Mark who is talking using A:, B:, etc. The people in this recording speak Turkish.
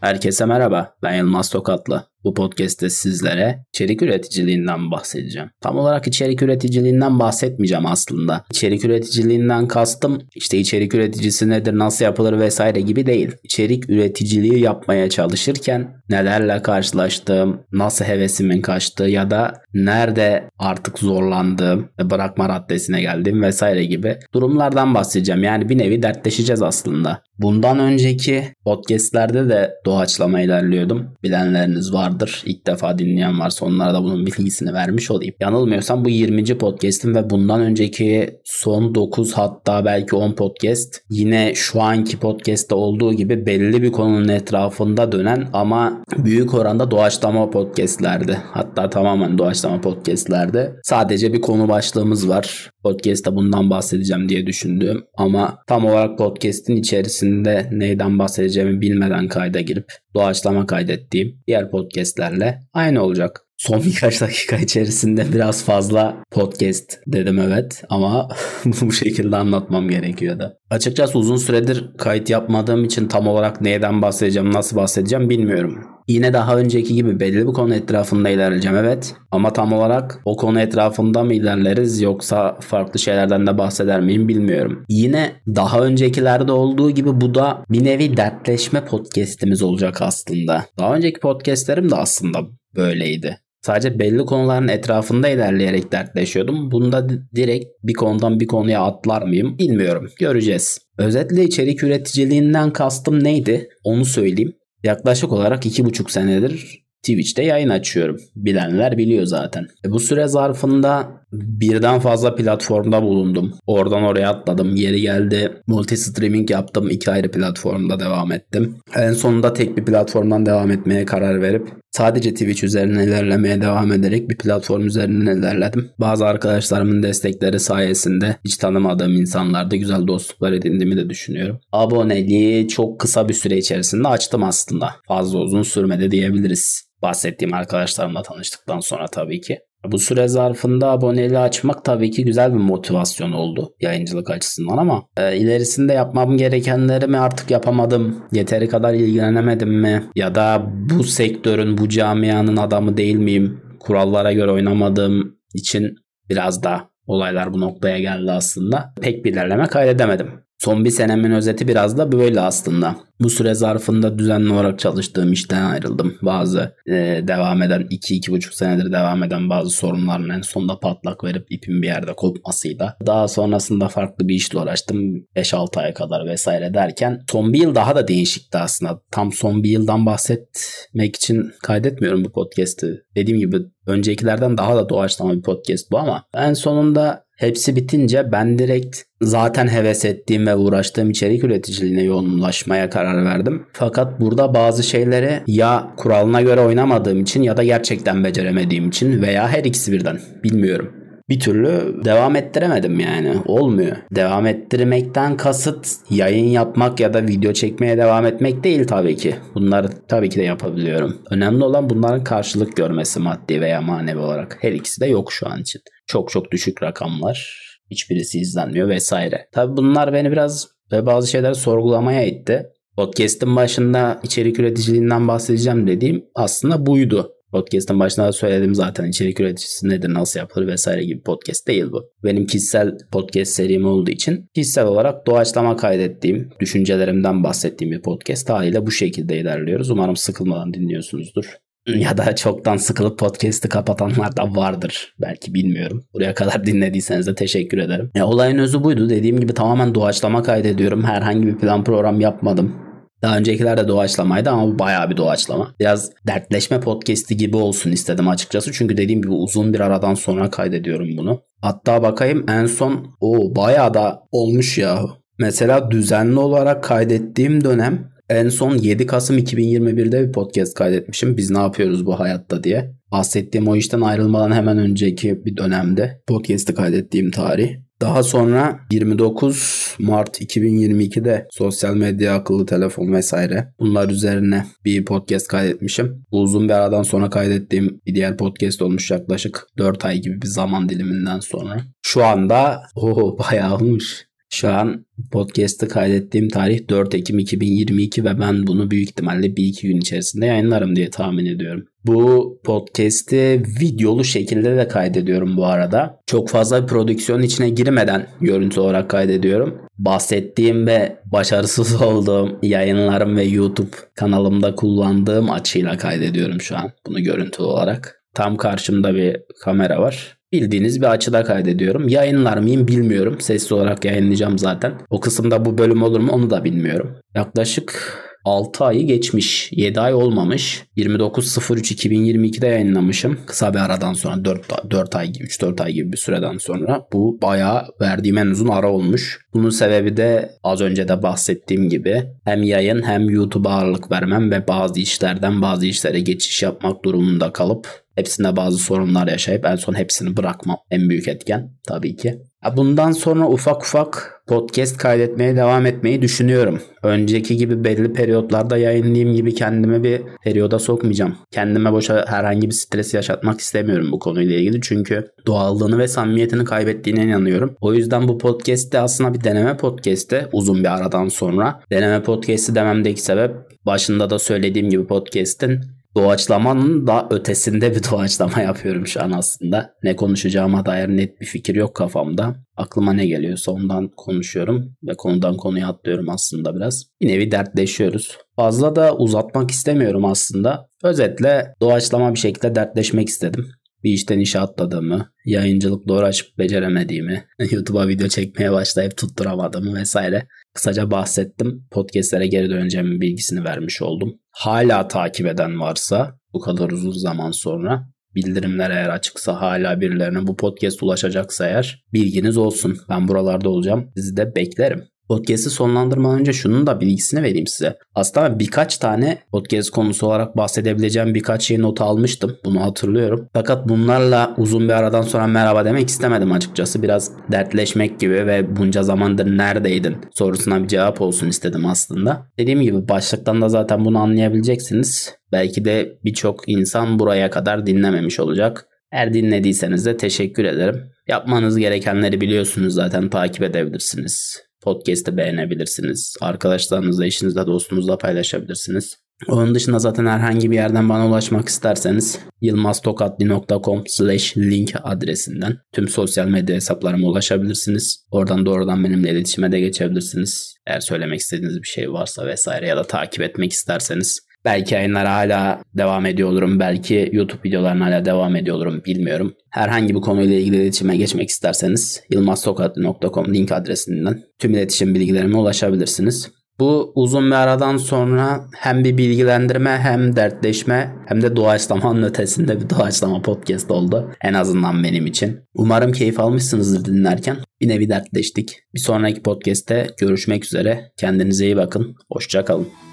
A: Herkese merhaba, ben Yılmaz Tokatlı. Bu podcast'te sizlere içerik üreticiliğinden bahsedeceğim. Tam olarak içerik üreticiliğinden bahsetmeyeceğim aslında. İçerik üreticiliğinden kastım işte içerik üreticisi nedir, nasıl yapılır vesaire gibi değil. İçerik üreticiliği yapmaya çalışırken nelerle karşılaştığım, nasıl hevesimin kaçtığı ya da nerede artık zorlandığım, bırakma raddesine geldiğim vesaire gibi durumlardan bahsedeceğim. Yani bir nevi dertleşeceğiz aslında. Bundan önceki podcastlerde de doğaçlama ilerliyordum. Bilenleriniz vardır. İlk defa dinleyen varsa onlara da bunun bilgisini vermiş olayım. Yanılmıyorsam bu 20. podcast'im ve bundan önceki son 9 hatta belki 10 podcast yine şu anki podcast'te olduğu gibi belli bir konunun etrafında dönen ama büyük oranda doğaçlama podcast'lerdi. Hatta tamamen doğaçlama podcast'lerde. Sadece bir konu başlığımız var. Podcast'ta bundan bahsedeceğim diye düşündüğüm ama tam olarak podcast'in içerisinde neyden bahsedeceğimi bilmeden kayda girip doğaçlama kaydettiğim diğer podcast'lerle aynı olacak. Son birkaç dakika içerisinde biraz fazla podcast dedim evet ama bu şekilde anlatmam gerekiyordu. Açıkçası uzun süredir kayıt yapmadığım için tam olarak neyden bahsedeceğim, nasıl bahsedeceğim bilmiyorum. Yine daha önceki gibi belli bir konu etrafında ilerleyeceğim evet. Ama tam olarak o konu etrafında mı ilerleriz yoksa farklı şeylerden de bahseder miyim bilmiyorum. Yine daha öncekilerde olduğu gibi bu da bir nevi dertleşme podcast'imiz olacak aslında. Daha önceki podcast'lerim de aslında böyleydi. Sadece belli konuların etrafında ilerleyerek dertleşiyordum. Bunda direkt bir konudan bir konuya atlar mıyım bilmiyorum. Göreceğiz. Özetle içerik üreticiliğinden kastım neydi? Onu söyleyeyim. Yaklaşık olarak 2,5 senedir Twitch'te yayın açıyorum. Bilenler biliyor zaten. E bu süre zarfında birden fazla platformda bulundum. Oradan oraya atladım. Yeri geldi multi streaming yaptım. iki ayrı platformda devam ettim. En sonunda tek bir platformdan devam etmeye karar verip sadece Twitch üzerinden ilerlemeye devam ederek bir platform üzerinden ilerledim. Bazı arkadaşlarımın destekleri sayesinde hiç tanımadığım insanlarda güzel dostluklar edindiğimi de düşünüyorum. Aboneliği çok kısa bir süre içerisinde açtım aslında. Fazla uzun sürmedi diyebiliriz. Bahsettiğim arkadaşlarımla tanıştıktan sonra tabii ki. Bu süre zarfında aboneliği açmak tabii ki güzel bir motivasyon oldu yayıncılık açısından ama e, ilerisinde yapmam gerekenlerimi artık yapamadım. Yeteri kadar ilgilenemedim mi? Ya da bu sektörün, bu camianın adamı değil miyim? Kurallara göre oynamadığım için biraz da olaylar bu noktaya geldi aslında. Pek bir ilerleme kaydedemedim. Son bir senemin özeti biraz da böyle aslında. Bu süre zarfında düzenli olarak çalıştığım işten ayrıldım. Bazı e, devam eden 2-2,5 senedir devam eden bazı sorunların en sonunda patlak verip ipin bir yerde kopmasıyla. Daha sonrasında farklı bir işle uğraştım. 5-6 aya kadar vesaire derken son bir yıl daha da değişikti aslında. Tam son bir yıldan bahsetmek için kaydetmiyorum bu podcast'ı. Dediğim gibi öncekilerden daha da doğaçlama bir podcast bu ama en sonunda hepsi bitince ben direkt zaten heves ettiğim ve uğraştığım içerik üreticiliğine yoğunlaşmaya karar verdim. Fakat burada bazı şeyleri ya kuralına göre oynamadığım için ya da gerçekten beceremediğim için veya her ikisi birden bilmiyorum bir türlü devam ettiremedim yani. Olmuyor. Devam ettirmekten kasıt yayın yapmak ya da video çekmeye devam etmek değil tabii ki. Bunları tabii ki de yapabiliyorum. Önemli olan bunların karşılık görmesi maddi veya manevi olarak. Her ikisi de yok şu an için. Çok çok düşük rakamlar. Hiçbirisi izlenmiyor vesaire. Tabii bunlar beni biraz ve bazı şeyler sorgulamaya itti. Podcast'ın başında içerik üreticiliğinden bahsedeceğim dediğim aslında buydu. Podcast'ın başında da söyledim zaten içerik üreticisi nedir, nasıl yapılır vesaire gibi podcast değil bu. Benim kişisel podcast serim olduğu için kişisel olarak doğaçlama kaydettiğim, düşüncelerimden bahsettiğim bir podcast haliyle bu şekilde ilerliyoruz. Umarım sıkılmadan dinliyorsunuzdur. Ya da çoktan sıkılıp podcast'i kapatanlar da vardır. Belki bilmiyorum. Buraya kadar dinlediyseniz de teşekkür ederim. Ya, olayın özü buydu. Dediğim gibi tamamen doğaçlama kaydediyorum. Herhangi bir plan program yapmadım. Daha öncekiler de doğaçlamaydı ama bu bayağı bir doğaçlama. Biraz dertleşme podcast'i gibi olsun istedim açıkçası. Çünkü dediğim gibi uzun bir aradan sonra kaydediyorum bunu. Hatta bakayım en son o bayağı da olmuş ya. Mesela düzenli olarak kaydettiğim dönem en son 7 Kasım 2021'de bir podcast kaydetmişim. Biz ne yapıyoruz bu hayatta diye. Bahsettiğim o işten ayrılmadan hemen önceki bir dönemde podcast'ı kaydettiğim tarih. Daha sonra 29 Mart 2022'de sosyal medya, akıllı telefon vesaire bunlar üzerine bir podcast kaydetmişim. Uzun bir aradan sonra kaydettiğim bir diğer podcast olmuş yaklaşık 4 ay gibi bir zaman diliminden sonra. Şu anda oho bayağı olmuş. Şu an podcast'ı kaydettiğim tarih 4 Ekim 2022 ve ben bunu büyük ihtimalle 1-2 gün içerisinde yayınlarım diye tahmin ediyorum. Bu podcast'i videolu şekilde de kaydediyorum bu arada. Çok fazla prodüksiyon içine girmeden görüntü olarak kaydediyorum. Bahsettiğim ve başarısız olduğum yayınlarım ve YouTube kanalımda kullandığım açıyla kaydediyorum şu an bunu görüntü olarak. Tam karşımda bir kamera var. Bildiğiniz bir açıda kaydediyorum. Yayınlar mıyım bilmiyorum. Sesli olarak yayınlayacağım zaten. O kısımda bu bölüm olur mu onu da bilmiyorum. Yaklaşık 6 ayı geçmiş. 7 ay olmamış. 29.03.2022'de yayınlamışım. Kısa bir aradan sonra 4, 4 ay, 3-4 ay gibi bir süreden sonra. Bu bayağı verdiğim en uzun ara olmuş. Bunun sebebi de az önce de bahsettiğim gibi hem yayın hem YouTube'a ağırlık vermem ve bazı işlerden bazı işlere geçiş yapmak durumunda kalıp hepsinde bazı sorunlar yaşayıp en son hepsini bırakmam en büyük etken tabii ki. Bundan sonra ufak ufak podcast kaydetmeye devam etmeyi düşünüyorum. Önceki gibi belli periyotlarda yayınlayayım gibi kendimi bir periyoda sokmayacağım. Kendime boşa herhangi bir stres yaşatmak istemiyorum bu konuyla ilgili. Çünkü doğallığını ve samimiyetini kaybettiğine inanıyorum. O yüzden bu podcast de aslında bir deneme podcast'te uzun bir aradan sonra. Deneme podcast'i dememdeki sebep başında da söylediğim gibi podcast'in doğaçlamanın da ötesinde bir doğaçlama yapıyorum şu an aslında. Ne konuşacağıma dair net bir fikir yok kafamda. Aklıma ne geliyorsa ondan konuşuyorum ve konudan konuya atlıyorum aslında biraz. Bir nevi dertleşiyoruz. Fazla da uzatmak istemiyorum aslında. Özetle doğaçlama bir şekilde dertleşmek istedim bir işten işe atladığımı, yayıncılıkla uğraşıp beceremediğimi, YouTube'a video çekmeye başlayıp tutturamadığımı vesaire kısaca bahsettim. Podcast'lere geri döneceğimin bilgisini vermiş oldum. Hala takip eden varsa bu kadar uzun zaman sonra bildirimler eğer açıksa hala birilerine bu podcast ulaşacaksa eğer bilginiz olsun. Ben buralarda olacağım. Sizi de beklerim. Podcast'i sonlandırmadan önce şunun da bilgisini vereyim size. Aslında birkaç tane podcast konusu olarak bahsedebileceğim birkaç şey not almıştım. Bunu hatırlıyorum. Fakat bunlarla uzun bir aradan sonra merhaba demek istemedim açıkçası. Biraz dertleşmek gibi ve bunca zamandır neredeydin sorusuna bir cevap olsun istedim aslında. Dediğim gibi başlıktan da zaten bunu anlayabileceksiniz. Belki de birçok insan buraya kadar dinlememiş olacak. Eğer dinlediyseniz de teşekkür ederim. Yapmanız gerekenleri biliyorsunuz zaten takip edebilirsiniz. Podcast'ı beğenebilirsiniz. Arkadaşlarınızla, eşinizle, dostunuzla paylaşabilirsiniz. Onun dışında zaten herhangi bir yerden bana ulaşmak isterseniz yılmaztokatli.com slash link adresinden tüm sosyal medya hesaplarıma ulaşabilirsiniz. Oradan doğrudan benimle iletişime de geçebilirsiniz. Eğer söylemek istediğiniz bir şey varsa vesaire ya da takip etmek isterseniz Belki yayınlara hala devam ediyor olurum. Belki YouTube videolarına hala devam ediyor olurum. Bilmiyorum. Herhangi bir konuyla ilgili iletişime geçmek isterseniz yılmazsokatlı.com link adresinden tüm iletişim bilgilerime ulaşabilirsiniz. Bu uzun bir aradan sonra hem bir bilgilendirme hem dertleşme hem de doğaçlamanın ötesinde bir doğaçlama podcast oldu. En azından benim için. Umarım keyif almışsınızdır dinlerken. Bir nevi dertleştik. Bir sonraki podcast'te görüşmek üzere. Kendinize iyi bakın. Hoşçakalın.